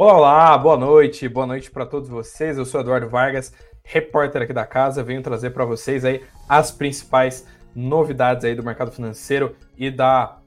Olá, boa noite, boa noite para todos vocês. Eu sou Eduardo Vargas, repórter aqui da casa. Venho trazer para vocês aí as principais novidades aí do mercado financeiro e da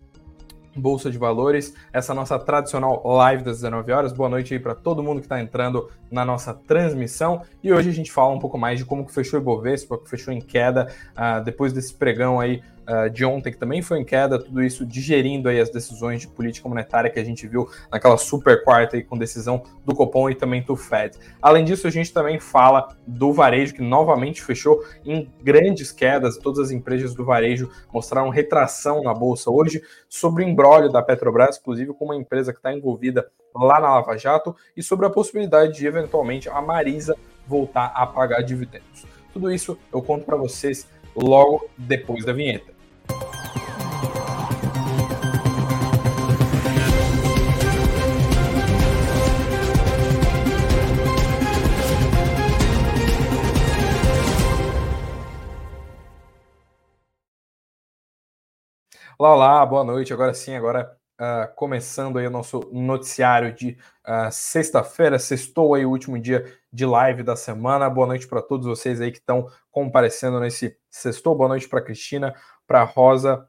Bolsa de Valores, essa nossa tradicional live das 19 horas. Boa noite aí para todo mundo que está entrando na nossa transmissão. E hoje a gente fala um pouco mais de como que fechou o Ibovespa, que fechou em queda uh, depois desse pregão aí uh, de ontem, que também foi em queda, tudo isso digerindo aí as decisões de política monetária que a gente viu naquela super quarta aí com decisão do Copom e também do Fed. Além disso, a gente também fala do varejo, que novamente fechou em grandes quedas, todas as empresas do varejo mostraram retração na bolsa hoje, sobre o embrólio da Petrobras, inclusive com uma empresa que está envolvida lá na Lava Jato, e sobre a possibilidade de eventualmente a Marisa voltar a pagar dividendos. Tudo isso eu conto para vocês logo depois da vinheta. Olá, olá, boa noite. Agora sim, agora uh, começando aí o nosso noticiário de uh, sexta-feira, sextou aí o último dia de live da semana. Boa noite para todos vocês aí que estão comparecendo nesse sextou. Boa noite para Cristina, para Rosa,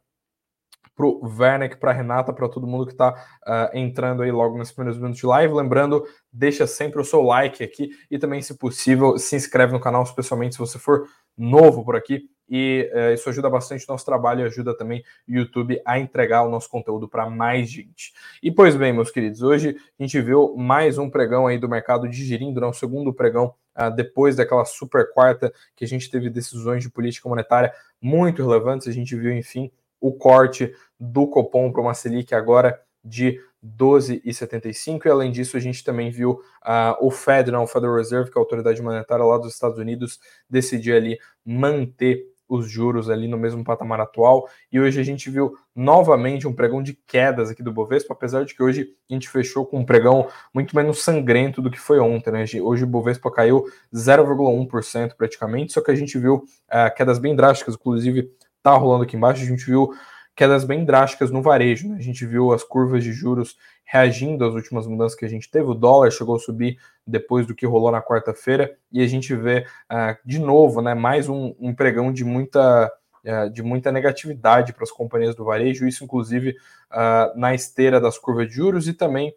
para o Werneck, para Renata, para todo mundo que está uh, ah, entrando aí logo nos primeiros minutos de live. Lembrando, deixa sempre o seu like aqui e também, se possível, se inscreve no canal, especialmente se você for novo por aqui e é, isso ajuda bastante o nosso trabalho e ajuda também o YouTube a entregar o nosso conteúdo para mais gente. E pois bem, meus queridos, hoje a gente viu mais um pregão aí do mercado digerindo, né, o segundo pregão uh, depois daquela super quarta que a gente teve decisões de política monetária muito relevantes. A gente viu, enfim, o corte do Copom para uma Selic agora de 12,75 e além disso a gente também viu uh, o Fed, não, o Federal Reserve, que é a autoridade monetária lá dos Estados Unidos, decidir ali manter os juros ali no mesmo patamar atual. E hoje a gente viu novamente um pregão de quedas aqui do Bovespa, apesar de que hoje a gente fechou com um pregão muito menos sangrento do que foi ontem. Né? Hoje o Bovespa caiu 0,1% praticamente, só que a gente viu uh, quedas bem drásticas, inclusive tá rolando aqui embaixo, a gente viu quedas bem drásticas no varejo. Né? A gente viu as curvas de juros reagindo às últimas mudanças que a gente teve. O dólar chegou a subir depois do que rolou na quarta-feira e a gente vê uh, de novo, né, mais um, um pregão de muita uh, de muita negatividade para as companhias do varejo. Isso, inclusive, uh, na esteira das curvas de juros e também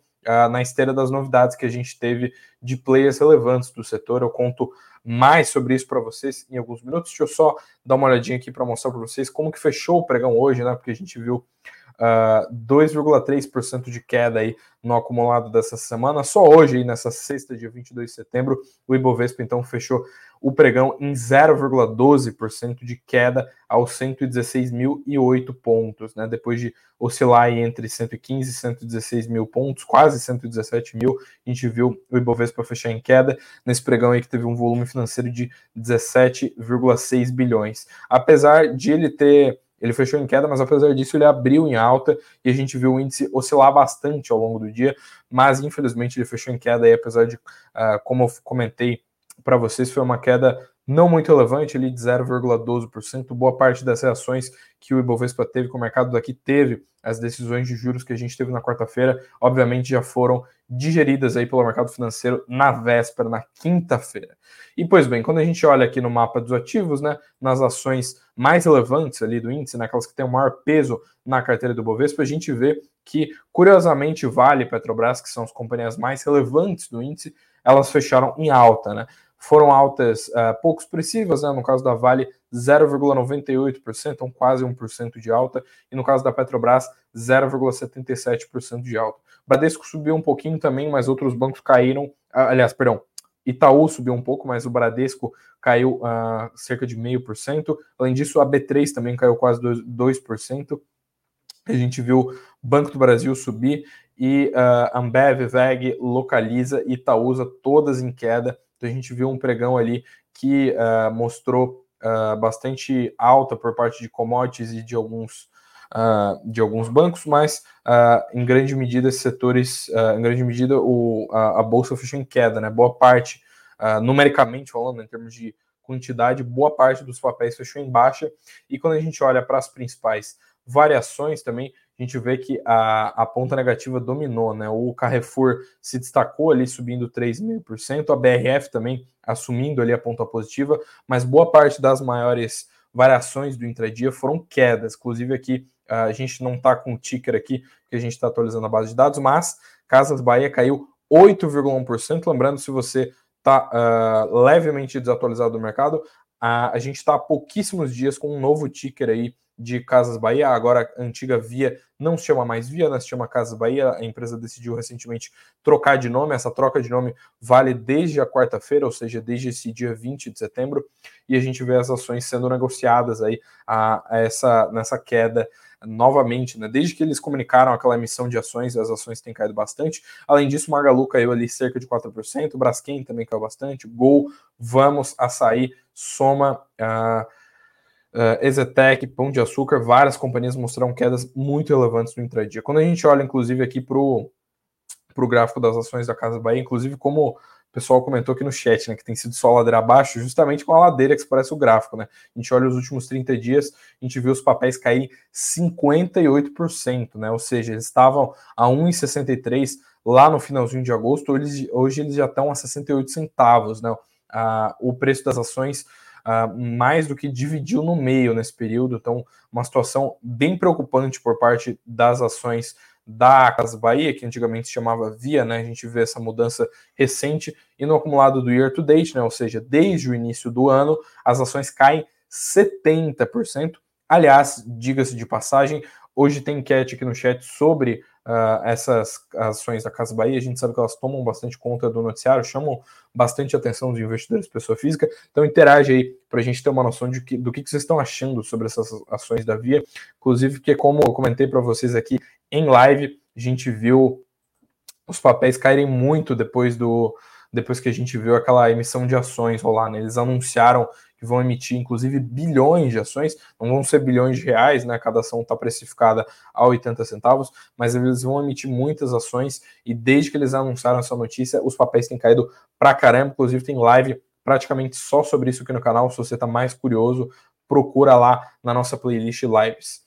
na esteira das novidades que a gente teve de players relevantes do setor. Eu conto mais sobre isso para vocês em alguns minutos. Deixa eu só dar uma olhadinha aqui para mostrar para vocês como que fechou o pregão hoje, né? Porque a gente viu uh, 2,3% de queda aí no acumulado dessa semana. Só hoje, aí, nessa sexta, dia 22 de setembro, o Ibovespa então fechou o pregão em 0,12% de queda aos 116.008 pontos, né? Depois de oscilar entre 115 e 116 mil pontos, quase 117 mil, a gente viu o Ibovespa fechar em queda nesse pregão aí que teve um volume financeiro de 17,6 bilhões. Apesar de ele ter ele fechou em queda, mas apesar disso ele abriu em alta e a gente viu o índice oscilar bastante ao longo do dia, mas infelizmente ele fechou em queda aí, apesar de, uh, como eu comentei para vocês, foi uma queda não muito relevante, ali de 0,12%. Boa parte das reações que o Ibovespa teve, que o mercado daqui teve, as decisões de juros que a gente teve na quarta-feira, obviamente já foram digeridas aí pelo mercado financeiro na véspera, na quinta-feira. E pois bem, quando a gente olha aqui no mapa dos ativos, né, nas ações mais relevantes ali do índice, naquelas que têm o maior peso na carteira do Bovespa, a gente vê que, curiosamente, Vale Petrobras, que são as companhias mais relevantes do índice, elas fecharam em alta, né? Foram altas uh, pouco expressivas, né? no caso da Vale, 0,98%, então quase 1% de alta, e no caso da Petrobras, 0,77% de alta. Bradesco subiu um pouquinho também, mas outros bancos caíram, ah, aliás, perdão, Itaú subiu um pouco, mas o Bradesco caiu uh, cerca de 0,5%. Além disso, a B3 também caiu quase 2%. A gente viu Banco do Brasil subir e uh, Ambev, VEG, Localiza e Itaúsa todas em queda então a gente viu um pregão ali que uh, mostrou uh, bastante alta por parte de commodities e de alguns, uh, de alguns bancos, mas em grande medida esses setores, em grande medida o, a, a, bolsa fechou em queda, né? Boa parte, numericamente falando, em termos de quantidade, boa parte dos papéis fechou em baixa. E quando a gente olha para as principais variações também, a gente vê que a, a ponta negativa dominou, né? O Carrefour se destacou ali subindo 3,5%, a BRF também assumindo ali a ponta positiva, mas boa parte das maiores variações do intradia foram quedas. Inclusive aqui a gente não está com o ticker aqui, porque a gente está atualizando a base de dados, mas Casas Bahia caiu 8,1%. Lembrando, se você está uh, levemente desatualizado do mercado, a, a gente está há pouquíssimos dias com um novo ticker aí de Casas Bahia, agora a antiga Via não se chama mais Via, né, se chama Casas Bahia, a empresa decidiu recentemente trocar de nome, essa troca de nome vale desde a quarta-feira, ou seja, desde esse dia 20 de setembro, e a gente vê as ações sendo negociadas aí a, a essa, nessa queda novamente, né? Desde que eles comunicaram aquela emissão de ações, as ações têm caído bastante. Além disso, Magalu caiu ali cerca de 4%, o Braskem também caiu bastante, Gol, Vamos, Açaí, Soma, uh, uh, Ezetec, Pão de Açúcar, várias companhias mostraram quedas muito relevantes no intradia. Quando a gente olha, inclusive, aqui para o gráfico das ações da Casa Bahia, inclusive como pessoal comentou aqui no chat, né, que tem sido só ladeira abaixo, justamente com a ladeira que se parece o gráfico, né? A gente olha os últimos 30 dias, a gente viu os papéis cair 58%, né? Ou seja, eles estavam a 1,63 lá no finalzinho de agosto, eles, hoje eles já estão a 68 centavos, né? Ah, o preço das ações ah, mais do que dividiu no meio nesse período, então uma situação bem preocupante por parte das ações da Casa Bahia, que antigamente se chamava Via, né? A gente vê essa mudança recente e no acumulado do year to date, né? Ou seja, desde o início do ano, as ações caem 70%. Aliás, diga-se de passagem, hoje tem enquete aqui no chat sobre uh, essas ações da Casa Bahia. A gente sabe que elas tomam bastante conta do noticiário, chamam bastante atenção dos investidores pessoa física. Então interage aí para a gente ter uma noção de que, do que, que vocês estão achando sobre essas ações da Via. Inclusive, porque como eu comentei para vocês aqui em live, a gente viu os papéis caírem muito depois do depois que a gente viu aquela emissão de ações rolar, né? Eles anunciaram vão emitir, inclusive, bilhões de ações, não vão ser bilhões de reais, né? Cada ação está precificada a 80 centavos, mas eles vão emitir muitas ações e desde que eles anunciaram essa notícia, os papéis têm caído pra caramba, inclusive tem live praticamente só sobre isso aqui no canal, se você está mais curioso, procura lá na nossa playlist lives.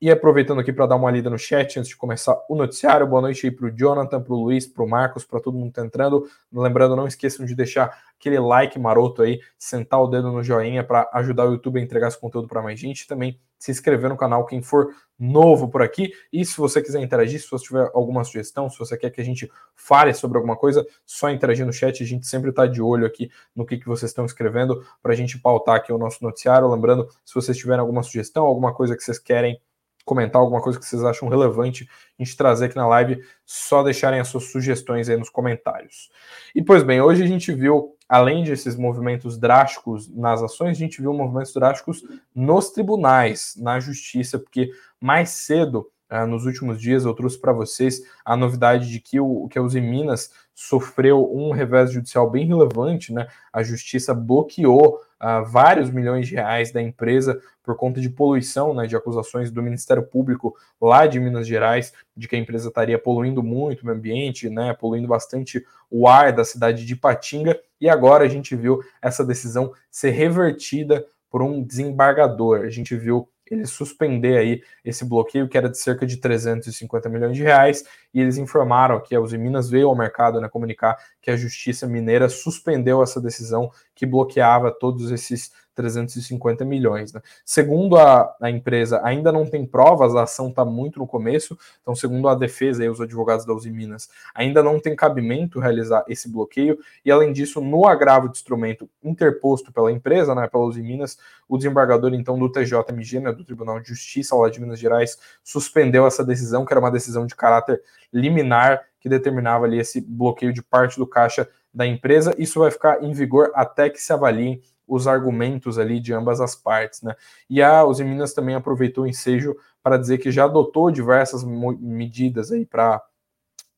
E aproveitando aqui para dar uma lida no chat antes de começar o noticiário, boa noite aí para o Jonathan, para o Luiz, para o Marcos, para todo mundo que está entrando. Lembrando, não esqueçam de deixar aquele like maroto aí, sentar o dedo no joinha para ajudar o YouTube a entregar esse conteúdo para mais gente. Também se inscrever no canal quem for novo por aqui. E se você quiser interagir, se você tiver alguma sugestão, se você quer que a gente fale sobre alguma coisa, só interagir no chat. A gente sempre está de olho aqui no que, que vocês estão escrevendo para a gente pautar aqui o nosso noticiário. Lembrando, se vocês tiverem alguma sugestão, alguma coisa que vocês querem comentar alguma coisa que vocês acham relevante a gente trazer aqui na live, só deixarem as suas sugestões aí nos comentários. E pois bem, hoje a gente viu, além desses movimentos drásticos nas ações, a gente viu movimentos drásticos nos tribunais, na justiça, porque mais cedo Uh, nos últimos dias eu trouxe para vocês a novidade de que o que a Uzi Minas sofreu um revés judicial bem relevante, né? A justiça bloqueou uh, vários milhões de reais da empresa por conta de poluição, né? De acusações do Ministério Público lá de Minas Gerais de que a empresa estaria poluindo muito o meio ambiente, né? Poluindo bastante o ar da cidade de Ipatinga. E agora a gente viu essa decisão ser revertida por um desembargador. A gente viu ele suspender aí esse bloqueio que era de cerca de 350 milhões de reais e eles informaram que a Uzi Minas veio ao mercado né, comunicar que a Justiça Mineira suspendeu essa decisão que bloqueava todos esses 350 milhões. Né? Segundo a, a, empresa, ainda não tem provas, a ação está muito no começo, então, segundo a defesa e os advogados da Uzi Minas, ainda não tem cabimento realizar esse bloqueio, e além disso, no agravo de instrumento interposto pela empresa, né, pela Uzi Minas, o desembargador, então, do TJMG, né, do Tribunal de Justiça lá de Minas Gerais, suspendeu essa decisão, que era uma decisão de caráter liminar, que determinava ali esse bloqueio de parte do caixa da empresa. Isso vai ficar em vigor até que se avaliem os argumentos ali de ambas as partes, né? E a Uzi Minas também aproveitou o ensejo para dizer que já adotou diversas medidas aí para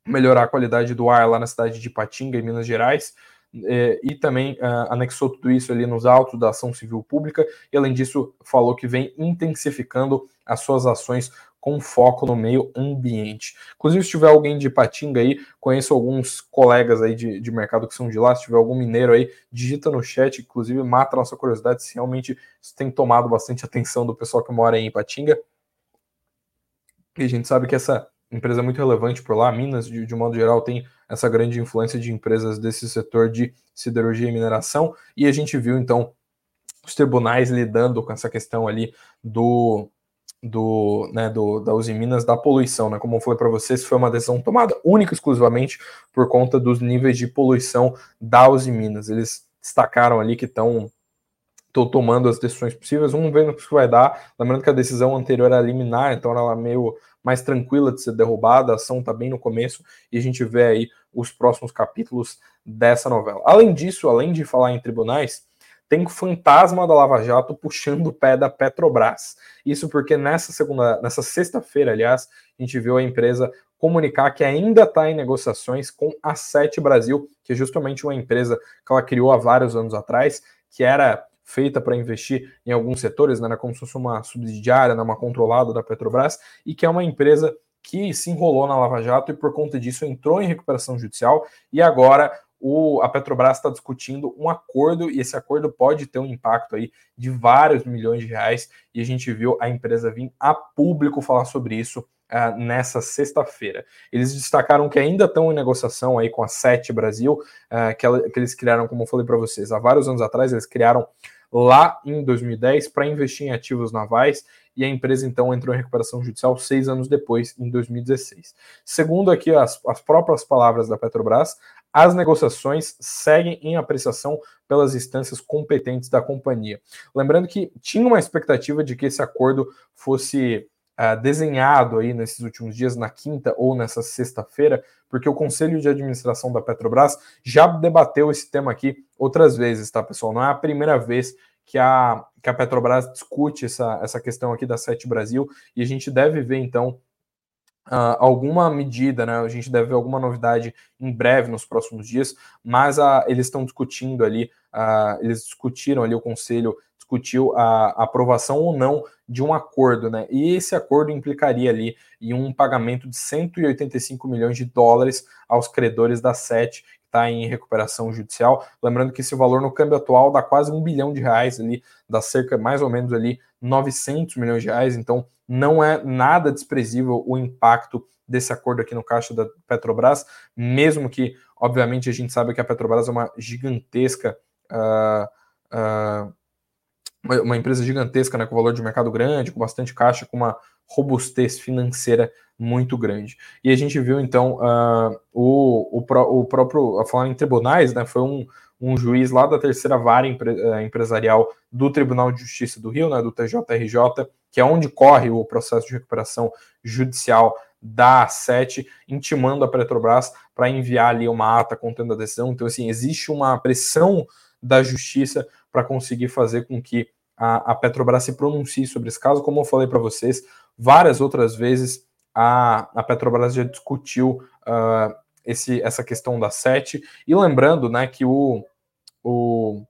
melhorar a qualidade do ar lá na cidade de Patinga, em Minas Gerais, é, e também uh, anexou tudo isso ali nos autos da ação civil pública, e além disso falou que vem intensificando as suas ações com foco no meio ambiente. Inclusive, se tiver alguém de Patinga aí, conheço alguns colegas aí de, de mercado que são de lá, se tiver algum mineiro aí, digita no chat, inclusive mata nossa curiosidade se realmente isso tem tomado bastante atenção do pessoal que mora aí em Patinga. E a gente sabe que essa empresa é muito relevante por lá. Minas, de, de modo geral, tem essa grande influência de empresas desse setor de siderurgia e mineração. E a gente viu, então, os tribunais lidando com essa questão ali do, do, né, do, da Uzi Minas da poluição, né? Como eu falei para vocês, foi uma decisão tomada única e exclusivamente por conta dos níveis de poluição da Uzi Minas. Eles destacaram ali que estão tomando as decisões possíveis, vamos ver no que vai dar. Lembrando que a decisão anterior era liminar, então ela é meio mais tranquila de ser derrubada, a ação está bem no começo e a gente vê aí os próximos capítulos dessa novela. Além disso, além de falar em tribunais, tem o fantasma da Lava Jato puxando o pé da Petrobras. Isso porque nessa segunda, nessa sexta-feira, aliás, a gente viu a empresa comunicar que ainda está em negociações com a Sete Brasil, que é justamente uma empresa que ela criou há vários anos atrás, que era feita para investir em alguns setores, né, como se fosse uma subsidiária, né, uma controlada da Petrobras, e que é uma empresa que se enrolou na Lava Jato e por conta disso entrou em recuperação judicial e agora o, a Petrobras está discutindo um acordo e esse acordo pode ter um impacto aí de vários milhões de reais e a gente viu a empresa vir a público falar sobre isso uh, nessa sexta-feira. Eles destacaram que ainda estão em negociação aí com a Sete Brasil, uh, que, ela, que eles criaram, como eu falei para vocês, há vários anos atrás, eles criaram lá em 2010 para investir em ativos navais e a empresa então entrou em recuperação judicial seis anos depois, em 2016. Segundo aqui as, as próprias palavras da Petrobras, as negociações seguem em apreciação pelas instâncias competentes da companhia. Lembrando que tinha uma expectativa de que esse acordo fosse uh, desenhado aí nesses últimos dias, na quinta ou nessa sexta-feira, porque o Conselho de Administração da Petrobras já debateu esse tema aqui outras vezes, tá, pessoal? Não é a primeira vez que a, que a Petrobras discute essa, essa questão aqui da Sete Brasil, e a gente deve ver, então, Uh, alguma medida, né? A gente deve ver alguma novidade em breve nos próximos dias, mas uh, eles estão discutindo ali, uh, eles discutiram ali, o conselho discutiu a, a, aprovação ou não de um acordo, né? E esse acordo implicaria ali em um pagamento de 185 milhões de dólares aos credores da SET, está em recuperação judicial. Lembrando que esse valor no câmbio atual dá quase um bilhão de reais ali, dá cerca mais ou menos ali 900 milhões de reais, então não é nada desprezível o impacto desse acordo aqui no caixa da Petrobras, mesmo que, obviamente, a gente sabe que a Petrobras é uma gigantesca. Uh, uh, uma empresa gigantesca, né, com valor de mercado grande, com bastante caixa, com uma robustez financeira muito grande. E a gente viu então uh, o, o, o, próprio, a falar em tribunais, né, foi um, um juiz lá da terceira vara empre, uh, empresarial do Tribunal de Justiça do Rio, né, do TJRJ, que é onde corre o processo de recuperação judicial da A7, intimando a Petrobras para enviar ali uma ata contendo a decisão. Então, assim, existe uma pressão da justiça para conseguir fazer com que a, a, Petrobras se pronuncie sobre esse caso. Como eu falei para vocês, várias outras vezes a, a Petrobras já discutiu uh, esse, essa questão da SET. E lembrando né, que o, o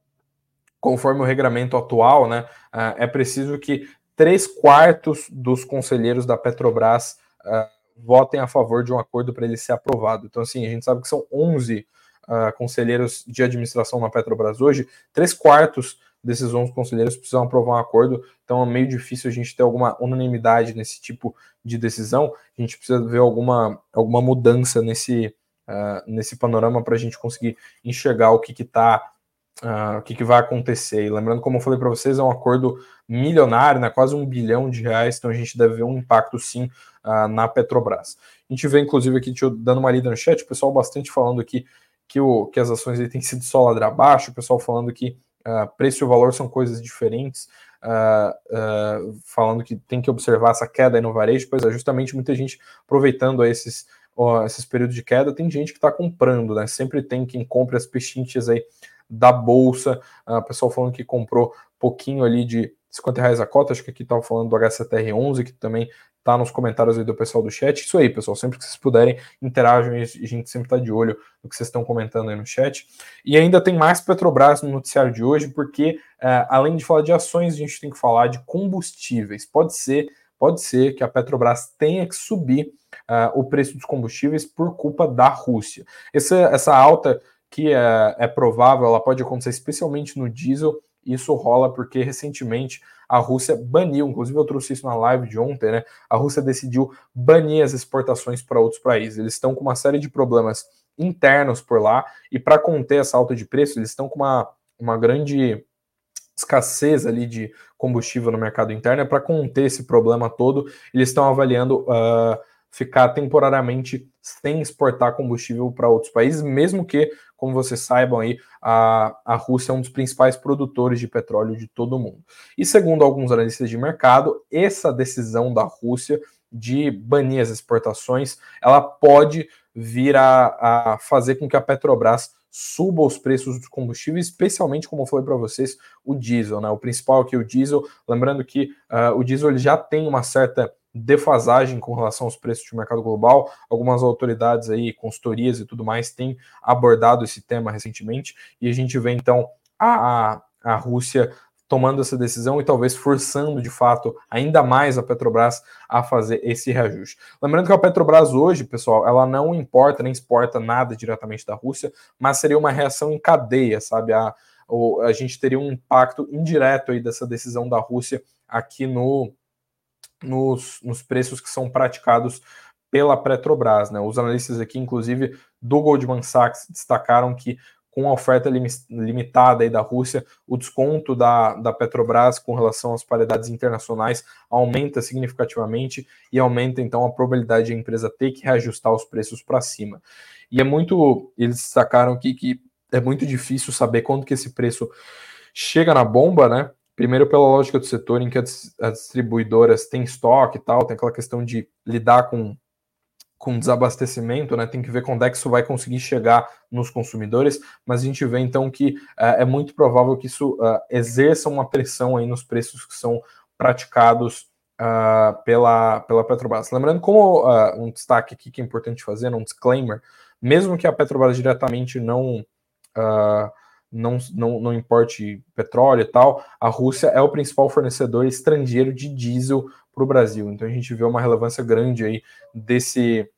conforme o regramento atual, né, uh, é preciso que três quartos dos conselheiros da Petrobras uh, votem a favor de um acordo para ele ser aprovado. Então, assim, a gente sabe que são 11 uh, conselheiros de administração na Petrobras hoje, três quartos desses 11 conselheiros precisam aprovar um acordo, então é meio difícil a gente ter alguma unanimidade nesse tipo de decisão. A gente precisa ver alguma, alguma mudança nesse, uh, nesse panorama para a gente conseguir enxergar o que está uh, o que, que, vai acontecer. E lembrando, como eu falei para vocês, é um acordo milionário, né, quase um bilhão de reais, então a gente deve ver um impacto sim uh, na Petrobras. A gente vê, inclusive, aqui, dando uma lida no chat, o pessoal bastante falando aqui que, o, que as ações têm sido só ladra abaixo, o pessoal falando que uh, preço e valor são coisas diferentes, uh, falando que tem que observar essa queda no varejo, pois é, justamente muita gente aproveitando esses, esses períodos de queda, tem gente que está comprando, né? Sempre tem quem compra as pechinchas aí da bolsa. Uh, pessoal falando que comprou pouquinho ali de 50 reais a cota. Acho que aqui estava falando do HCTR11, que também tá nos comentários aí do pessoal do chat. Isso aí, pessoal. Sempre que vocês puderem, interajam e a gente sempre está de olho no que vocês estão comentando aí no chat. E ainda tem mais Petrobras no noticiário de hoje, porque uh, além de falar de ações, a gente tem que falar de combustíveis. Pode ser, pode ser que a Petrobras tenha que subir uh, o preço dos combustíveis por culpa da Rússia. Essa, essa alta que é, é provável, ela pode acontecer especialmente no diesel, Isso rola porque recentemente a Rússia baniu, inclusive eu trouxe isso na live de ontem, né? A Rússia decidiu banir as exportações para outros países. Eles estão com uma série de problemas internos por lá e para conter essa alta de preço, eles estão com uma, uma grande escassez ali de combustível no mercado interno. Para conter esse problema todo, eles estão avaliando uh, ficar temporariamente sem exportar combustível para outros países, mesmo que, como vocês saibam aí, a, a Rússia é um dos principais produtores de petróleo de todo o mundo. E segundo alguns analistas de mercado, essa decisão da Rússia de banir as exportações, ela pode vir a, a fazer com que a Petrobras suba os preços dos combustíveis, especialmente, como eu falei para vocês, o diesel, né? O principal aqui, o diesel, lembrando que uh, o diesel já tem uma certa defasagem com relação aos preços de mercado global. Algumas autoridades aí, consultorias e tudo mais, têm abordado esse tema recentemente, e a gente vê então a, a, a Rússia tomando essa decisão e talvez forçando de fato ainda mais a Petrobras a fazer esse reajuste. Lembrando que a Petrobras hoje, pessoal, ela não importa nem exporta nada diretamente da Rússia, mas seria uma reação em cadeia, sabe? A, a gente teria um impacto indireto aí dessa decisão da Rússia aqui no, nos, nos preços que são praticados pela Petrobras. Né? Os analistas aqui, inclusive do Goldman Sachs, destacaram que com a oferta limitada aí da Rússia, o desconto da, da Petrobras com relação às paridades internacionais aumenta significativamente e aumenta então a probabilidade de a empresa ter que reajustar os preços para cima. E é muito, eles destacaram aqui que é muito difícil saber quando que esse preço chega na bomba, né? Primeiro pela lógica do setor em que as, as distribuidoras têm estoque e tal, tem aquela questão de lidar com com desabastecimento, né? Tem que ver quando é que isso vai conseguir chegar nos consumidores, mas a gente vê então que uh, é muito provável que isso uh, exerça uma pressão aí nos preços que são praticados uh, pela, pela Petrobras. Lembrando, como um destaque aqui que é importante fazer, um disclaimer, mesmo que a Petrobras diretamente não não, não, não importe petróleo e tal, a Rússia é o principal fornecedor estrangeiro de diesel para o Brasil. Então a gente vê uma relevância grande aí desse,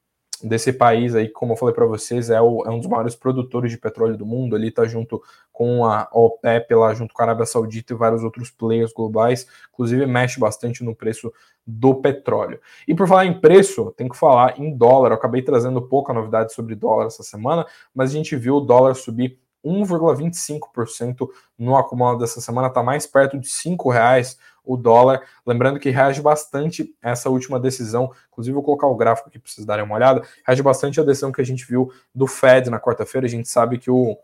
desse país aí, como eu falei para vocês, é, o, é, um dos maiores produtores de petróleo do mundo, ali está junto com a OPEP, lá junto com a Arábia Saudita e vários outros players globais, inclusive mexe bastante no preço do petróleo. E por falar em preço, tem que falar em dólar. Eu acabei trazendo pouca novidade sobre dólar essa semana, mas a gente viu o dólar subir 1,25% no acumulado dessa semana, está mais perto de R$ reais o dólar. Lembrando que reage bastante essa última decisão, inclusive vou colocar o gráfico aqui para vocês darem uma olhada, reage bastante a decisão que a gente viu do Fed na quarta-feira. A gente sabe que o,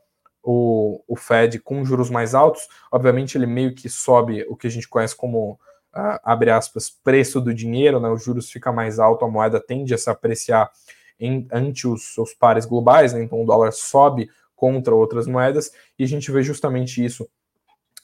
o, o Fed, com juros mais altos, obviamente ele meio que sobe o que a gente conhece como uh, abre aspas, preço do dinheiro, né? Os juros fica mais alto, a moeda tende a se apreciar em, ante os seus pares globais, né? Então o dólar sobe contra outras moedas, e a gente vê justamente isso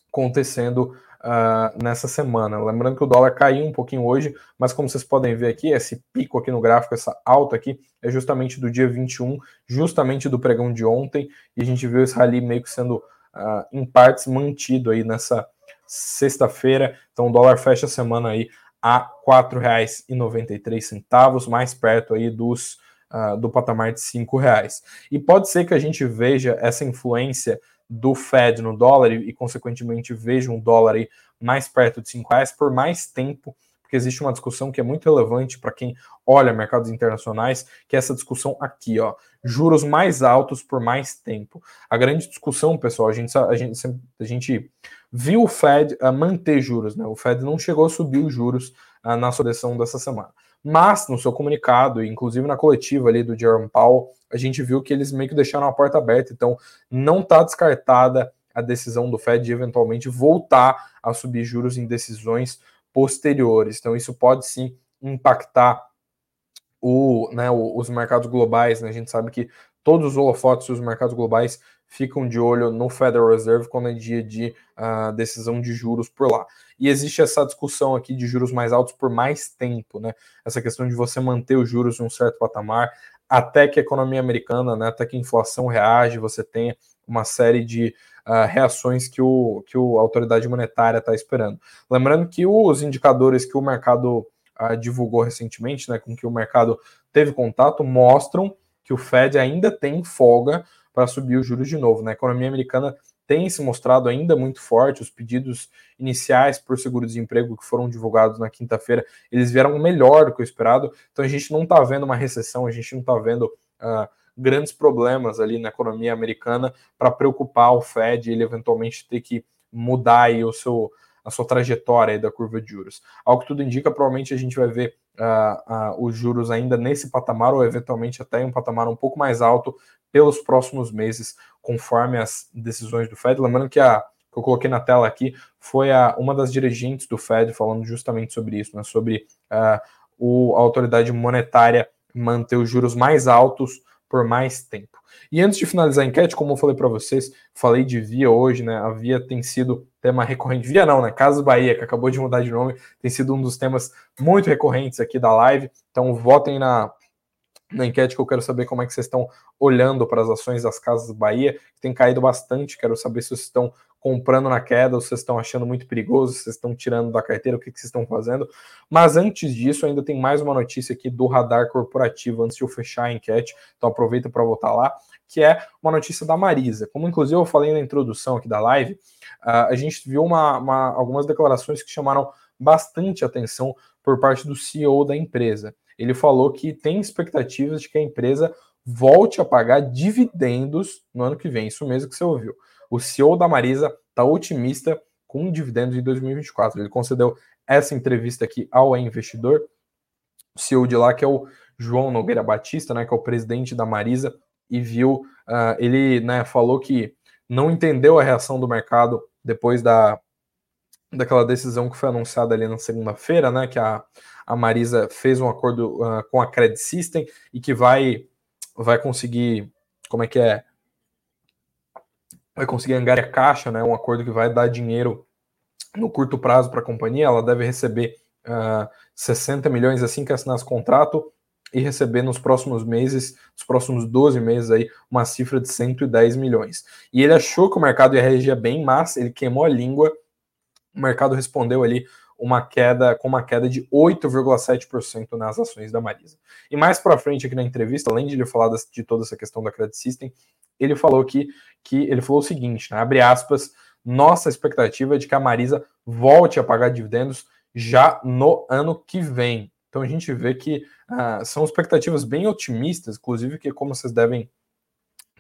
acontecendo uh, nessa semana. Lembrando que o dólar caiu um pouquinho hoje, mas como vocês podem ver aqui, esse pico aqui no gráfico, essa alta aqui, é justamente do dia 21, justamente do pregão de ontem, e a gente viu esse rally meio que sendo, uh, em partes, mantido aí nessa sexta-feira. Então o dólar fecha a semana aí a R$ 4,93, mais perto aí dos uh, do patamar de cinco reais. E pode ser que a gente veja essa influência do Fed no dólar e, consequentemente, veja um dólar aí mais perto de cinco reais por mais tempo, porque existe uma discussão que é muito relevante para quem olha mercados internacionais, que é essa discussão aqui, ó, juros mais altos por mais tempo. A grande discussão, pessoal, a gente, a gente, a gente viu o Fed uh, manter juros, né? O Fed não chegou a subir os juros uh, na decisão dessa semana. Mas no seu comunicado, inclusive na coletiva ali do Jerome Powell, a gente viu que eles meio que deixaram a porta aberta, então não está descartada a decisão do Fed de eventualmente voltar a subir juros em decisões posteriores. Então isso pode sim impactar o, né, os mercados globais. Né? A gente sabe que todos os holofotes dos mercados globais ficam de olho no Federal Reserve quando é dia de uh, decisão de juros por lá. E existe essa discussão aqui de juros mais altos por mais tempo, né? Essa questão de você manter os juros em um certo patamar até que a economia americana, né, até que a inflação reage, você tenha uma série de uh, reações que, o, que a autoridade monetária está esperando. Lembrando que os indicadores que o mercado uh, divulgou recentemente, né, com que o mercado teve contato, mostram que o Fed ainda tem folga para subir os juros de novo. Né? A economia americana tem se mostrado ainda muito forte. Os pedidos iniciais por seguro-desemprego que foram divulgados na quinta-feira, eles vieram melhor do que o esperado. Então a gente não está vendo uma recessão, a gente não está vendo uh, grandes problemas ali na economia americana para preocupar o Fed e ele eventualmente ter que mudar aí o seu, a sua trajetória da curva de juros. Ao que tudo indica, provavelmente a gente vai ver uh, uh, os juros ainda nesse patamar ou eventualmente até em um patamar um pouco mais alto pelos próximos meses, conforme as decisões do Fed. Lembrando que a que eu coloquei na tela aqui foi a, uma das dirigentes do Fed falando justamente sobre isso, né, sobre uh, o, a autoridade monetária manter os juros mais altos por mais tempo. E antes de finalizar a enquete, como eu falei para vocês, falei de Via hoje, né? A Via tem sido tema recorrente. Via não, né? Casas Bahia, que acabou de mudar de nome, tem sido um dos temas muito recorrentes aqui da live. Então votem na, na enquete que eu quero saber como é que vocês estão olhando para as ações das Casas Bahia, que tem caído bastante. Quero saber se vocês estão comprando na queda, ou vocês estão achando muito perigoso, vocês estão tirando da carteira, o que, que vocês estão fazendo. Mas antes disso, ainda tem mais uma notícia aqui do radar corporativo, antes de eu fechar a enquete, então aproveita para voltar lá, que é uma notícia da Marisa. Como inclusive eu falei na introdução aqui da live, uh, a gente viu uma, uma, algumas declarações que chamaram bastante atenção por parte do CEO da empresa. Ele falou que tem expectativas de que a empresa volte a pagar dividendos no ano que vem. Isso mesmo que você ouviu. O CEO da Marisa está otimista com dividendos em 2024. Ele concedeu essa entrevista aqui ao investidor. O CEO de lá, que é o João Nogueira Batista, né, que é o presidente da Marisa, e viu, uh, ele né, falou que não entendeu a reação do mercado depois da, daquela decisão que foi anunciada ali na segunda-feira, né, que a, a Marisa fez um acordo uh, com a Credit System e que vai, vai conseguir, como é que é, vai conseguir angariar caixa, né? Um acordo que vai dar dinheiro no curto prazo para a companhia. Ela deve receber uh, ah, 60 milhões assim que assinar esse contrato e receber nos próximos meses, nos próximos 12 meses aí, uma cifra de 110 milhões. E ele achou que o mercado ia reagir bem, mas ele queimou a língua. O mercado respondeu ali uma queda com uma queda de 8,7% nas ações da Marisa. E mais para frente aqui na entrevista, além de ele falar de toda essa questão da Credit System, ele falou que, que ele falou o seguinte, né, abre aspas, nossa expectativa é de que a Marisa volte a pagar dividendos já no ano que vem. Então a gente vê que uh, são expectativas bem otimistas, inclusive que como vocês devem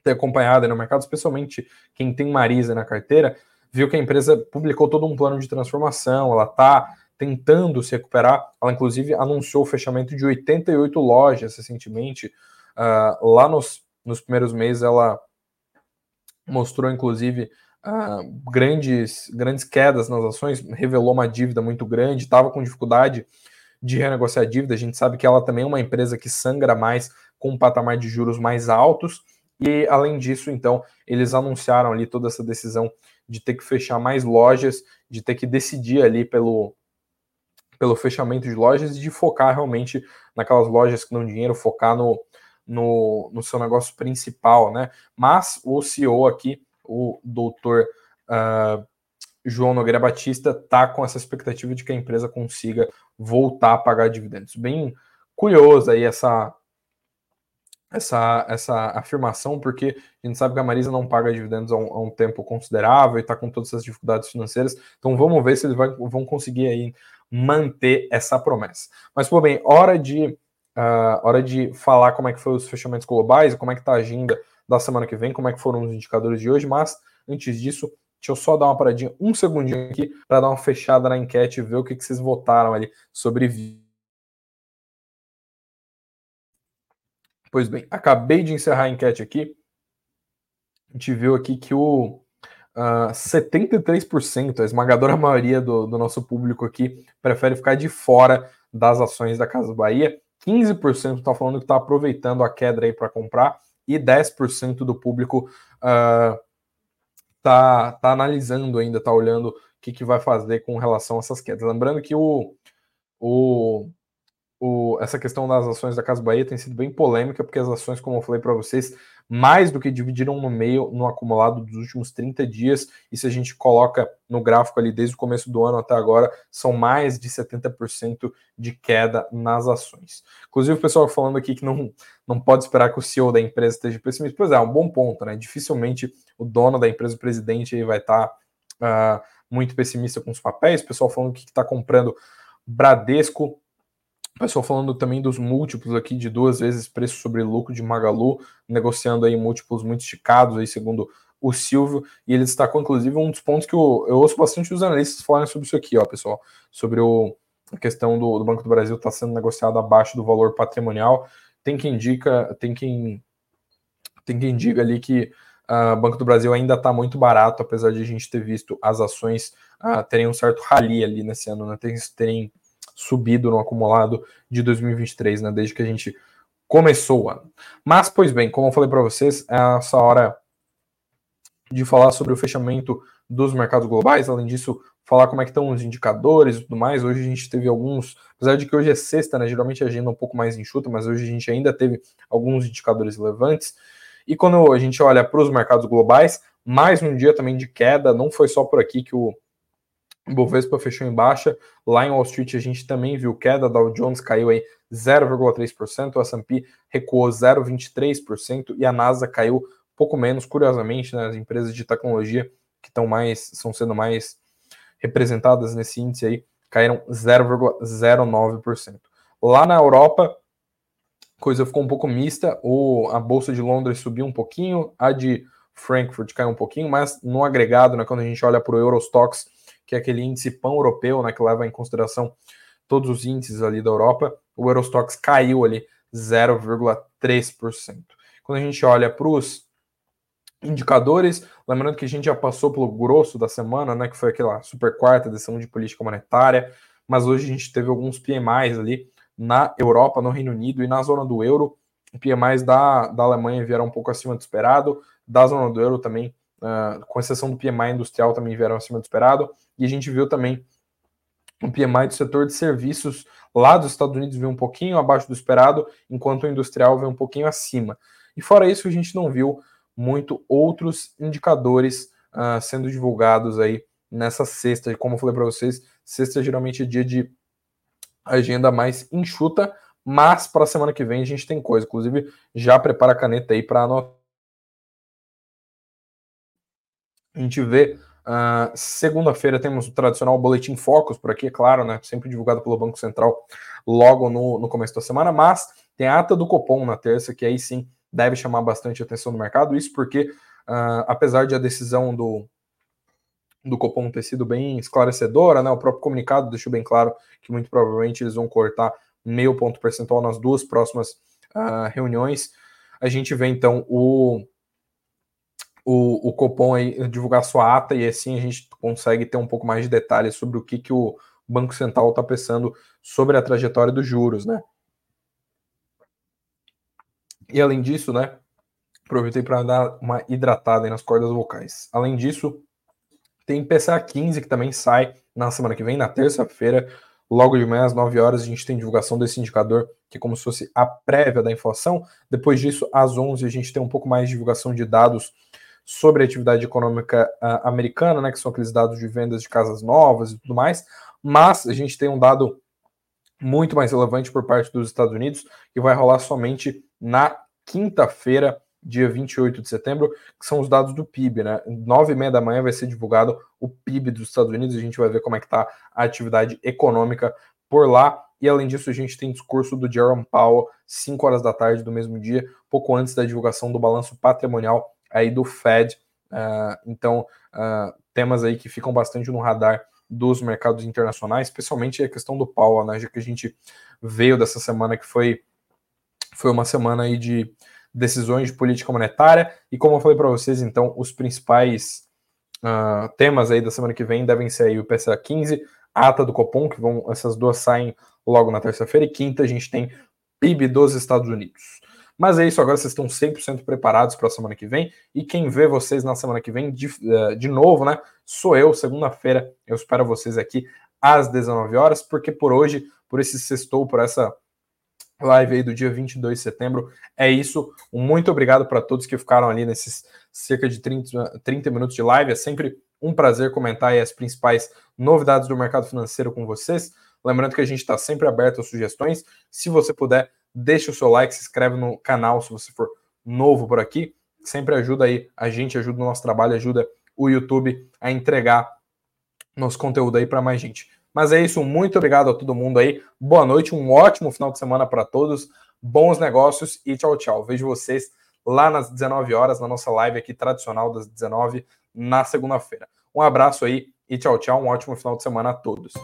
ter acompanhado no mercado, especialmente quem tem Marisa na carteira, viu que a empresa publicou todo um plano de transformação, ela está tentando se recuperar, ela inclusive anunciou o fechamento de 88 lojas recentemente, uh, lá nos nos primeiros meses ela mostrou, inclusive, uh, grandes, grandes quedas nas ações, revelou uma dívida muito grande, estava com dificuldade de renegociar a dívida. A gente sabe que ela também é uma empresa que sangra mais com um patamar de juros mais altos. E além disso, então, eles anunciaram ali toda essa decisão de ter que fechar mais lojas, de ter que decidir ali pelo, pelo fechamento de lojas e de focar realmente naquelas lojas que dão dinheiro, focar no, no, no seu negócio principal, né? Mas o CEO aqui, o doutor uh, João Nogueira Batista, tá com essa expectativa de que a empresa consiga voltar a pagar dividendos. Bem curiosa aí essa, essa, essa afirmação, porque a gente sabe que a Marisa não paga dividendos há um, há um tempo considerável e está com todas essas dificuldades financeiras. Então vamos ver se eles vai, vão conseguir aí manter essa promessa. Mas, pô, bem, hora de Uh, hora de falar como é que foi os fechamentos globais, como é que está a agenda da semana que vem, como é que foram os indicadores de hoje, mas antes disso, deixa eu só dar uma paradinha, um segundinho aqui, para dar uma fechada na enquete e ver o que, que vocês votaram ali sobre Pois bem, acabei de encerrar a enquete aqui. A gente viu aqui que o uh, ah, 73%, a esmagadora maioria do, do nosso público aqui, prefere ficar de fora das ações da Casa Bahia. 15% está falando que está aproveitando a queda aí para comprar e 10% do público uh, tá analisando ainda, está olhando o que, que vai fazer com relação a essas quedas. Lembrando que o, o, o, essa questão das ações da Casa Bahia tem sido bem polêmica, porque as ações, como eu falei para vocês, mais do que dividiram no meio no acumulado dos últimos 30 dias, e se a gente coloca no gráfico ali desde o começo do ano até agora, são mais de 70% de queda nas ações. Inclusive, o pessoal falando aqui que não, não pode esperar que o CEO da empresa esteja pessimista. Pois é, é um bom ponto, né? Dificilmente o dono da empresa, o presidente, aí vai estar tá, uh, muito pessimista com os papéis. O pessoal falando que está comprando Bradesco, pessoal falando também dos múltiplos aqui de duas vezes preço sobre lucro de Magalu, negociando aí múltiplos muito esticados, aí segundo o Silvio, e ele destacou inclusive um dos pontos que eu, eu ouço bastante os analistas falarem sobre isso aqui, ó, pessoal, sobre o, a questão do, do Banco do Brasil estar tá sendo negociado abaixo do valor patrimonial. Tem quem indica, tem quem tem quem diga ali que o uh, Banco do Brasil ainda está muito barato, apesar de a gente ter visto as ações uh, terem um certo rally ali nesse ano, né? Terem, terem subido no acumulado de 2023, né, desde que a gente começou o ano. Mas, pois bem, como eu falei para vocês, é essa hora de falar sobre o fechamento dos mercados globais, além disso, falar como é que estão os indicadores e tudo mais. Hoje a gente teve alguns, apesar de que hoje é sexta, né, geralmente a agenda é um pouco mais enxuta, mas hoje a gente ainda teve alguns indicadores relevantes. E quando a gente olha para os mercados globais, mais um dia também de queda, não foi só por aqui que o o Bovespa fechou em baixa. Lá em Wall Street a gente também viu queda. Dow Jones caiu aí 0,3%, o S&P recuou 0,23% e a NASA caiu pouco menos. Curiosamente, né, as empresas de tecnologia que estão mais, são sendo mais representadas nesse índice aí caíram 0,09%. Lá na Europa, coisa ficou um pouco mista. O, a bolsa de Londres subiu um pouquinho, a de Frankfurt caiu um pouquinho, mas no agregado, né, quando a gente olha para o Eurostox que é aquele índice pão-europeu, né, que leva em consideração todos os índices ali da Europa, o Eurostox caiu ali 0,3%. Quando a gente olha para os indicadores, lembrando que a gente já passou pelo grosso da semana, né, que foi aquela super quarta decisão de política monetária, mas hoje a gente teve alguns PMIs ali na Europa, no Reino Unido e na zona do euro. PMIs da, da Alemanha vieram um pouco acima do esperado, da zona do euro também uh, com exceção do PMI industrial, também vieram acima do esperado. E a gente viu também o PMI do setor de serviços lá dos Estados Unidos veio um pouquinho abaixo do esperado, enquanto o industrial veio um pouquinho acima. E fora isso, a gente não viu muito outros indicadores uh, sendo divulgados aí nessa sexta. Como eu falei para vocês, sexta geralmente é dia de agenda mais enxuta, mas para a semana que vem a gente tem coisa. Inclusive, já prepara a caneta aí para anotar A gente vê uh, segunda-feira temos o tradicional boletim Focus por aqui, é claro, né? Sempre divulgado pelo Banco Central logo no, no começo da semana, mas tem a ata do Copom na terça, que aí sim deve chamar bastante atenção do mercado. Isso porque, uh, apesar de a decisão do, do Copom ter sido bem esclarecedora, né? O próprio comunicado deixou bem claro que muito provavelmente eles vão cortar meio ponto percentual nas duas próximas uh, reuniões. A gente vê então o o, o Copom aí divulgar sua ata e assim a gente consegue ter um pouco mais de detalhes sobre o que, que o Banco Central está pensando sobre a trajetória dos juros, né? E além disso, né? Aproveitei para dar uma hidratada nas cordas vocais. Além disso, tem PCA 15 que também sai na semana que vem, na terça-feira, logo de manhã às 9 horas, a gente tem divulgação desse indicador, que é como se fosse a prévia da inflação. Depois disso, às 11 a gente tem um pouco mais de divulgação de dados sobre a atividade econômica uh, americana, né, que são aqueles dados de vendas de casas novas e tudo mais, mas a gente tem um dado muito mais relevante por parte dos Estados Unidos, que vai rolar somente na quinta-feira, dia 28 de setembro, que são os dados do PIB, né? Nove e meia da manhã vai ser divulgado o PIB dos Estados Unidos, a gente vai ver como é que está a atividade econômica por lá. E além disso, a gente tem discurso do Jerome Powell, 5 horas da tarde do mesmo dia, pouco antes da divulgação do balanço patrimonial aí do Fed. Uh, então, uh, temas aí que ficam bastante no radar dos mercados internacionais, especialmente a questão do Powell, né, já que a gente veio dessa semana que foi, foi uma semana aí de decisões de política monetária, e como eu falei para vocês, então, os principais uh, temas aí da semana que vem devem ser aí o PCA 15, a ata do Copom, que vão, essas duas saem logo na terça-feira, e quinta a gente tem PIB dos Estados Unidos. Mas é isso, agora vocês estão 100% preparados para a semana que vem. E quem vê vocês na semana que vem, de, uh, de novo, né? Sou eu, segunda-feira. Eu espero vocês aqui às 19 horas, porque por hoje, por esse sextou, por essa live aí do dia 22 de setembro. É isso. Muito obrigado para todos que ficaram ali nesses cerca de 30, 30 minutos de live. É sempre um prazer comentar as principais novidades do mercado financeiro com vocês. Lembrando que a gente está sempre aberto a sugestões. Se você puder, deixe o seu like, se inscreve no canal se você for novo por aqui. Sempre ajuda aí a gente, ajuda o nosso trabalho, ajuda o YouTube a entregar nosso conteúdo aí para mais gente. Mas é isso, muito obrigado a todo mundo aí. Boa noite, um ótimo final de semana para todos. Bons negócios e tchau, tchau. Vejo vocês lá nas 19 horas na nossa live aqui tradicional das 19 na segunda-feira. Um abraço aí e tchau, tchau. Um ótimo final de semana a todos.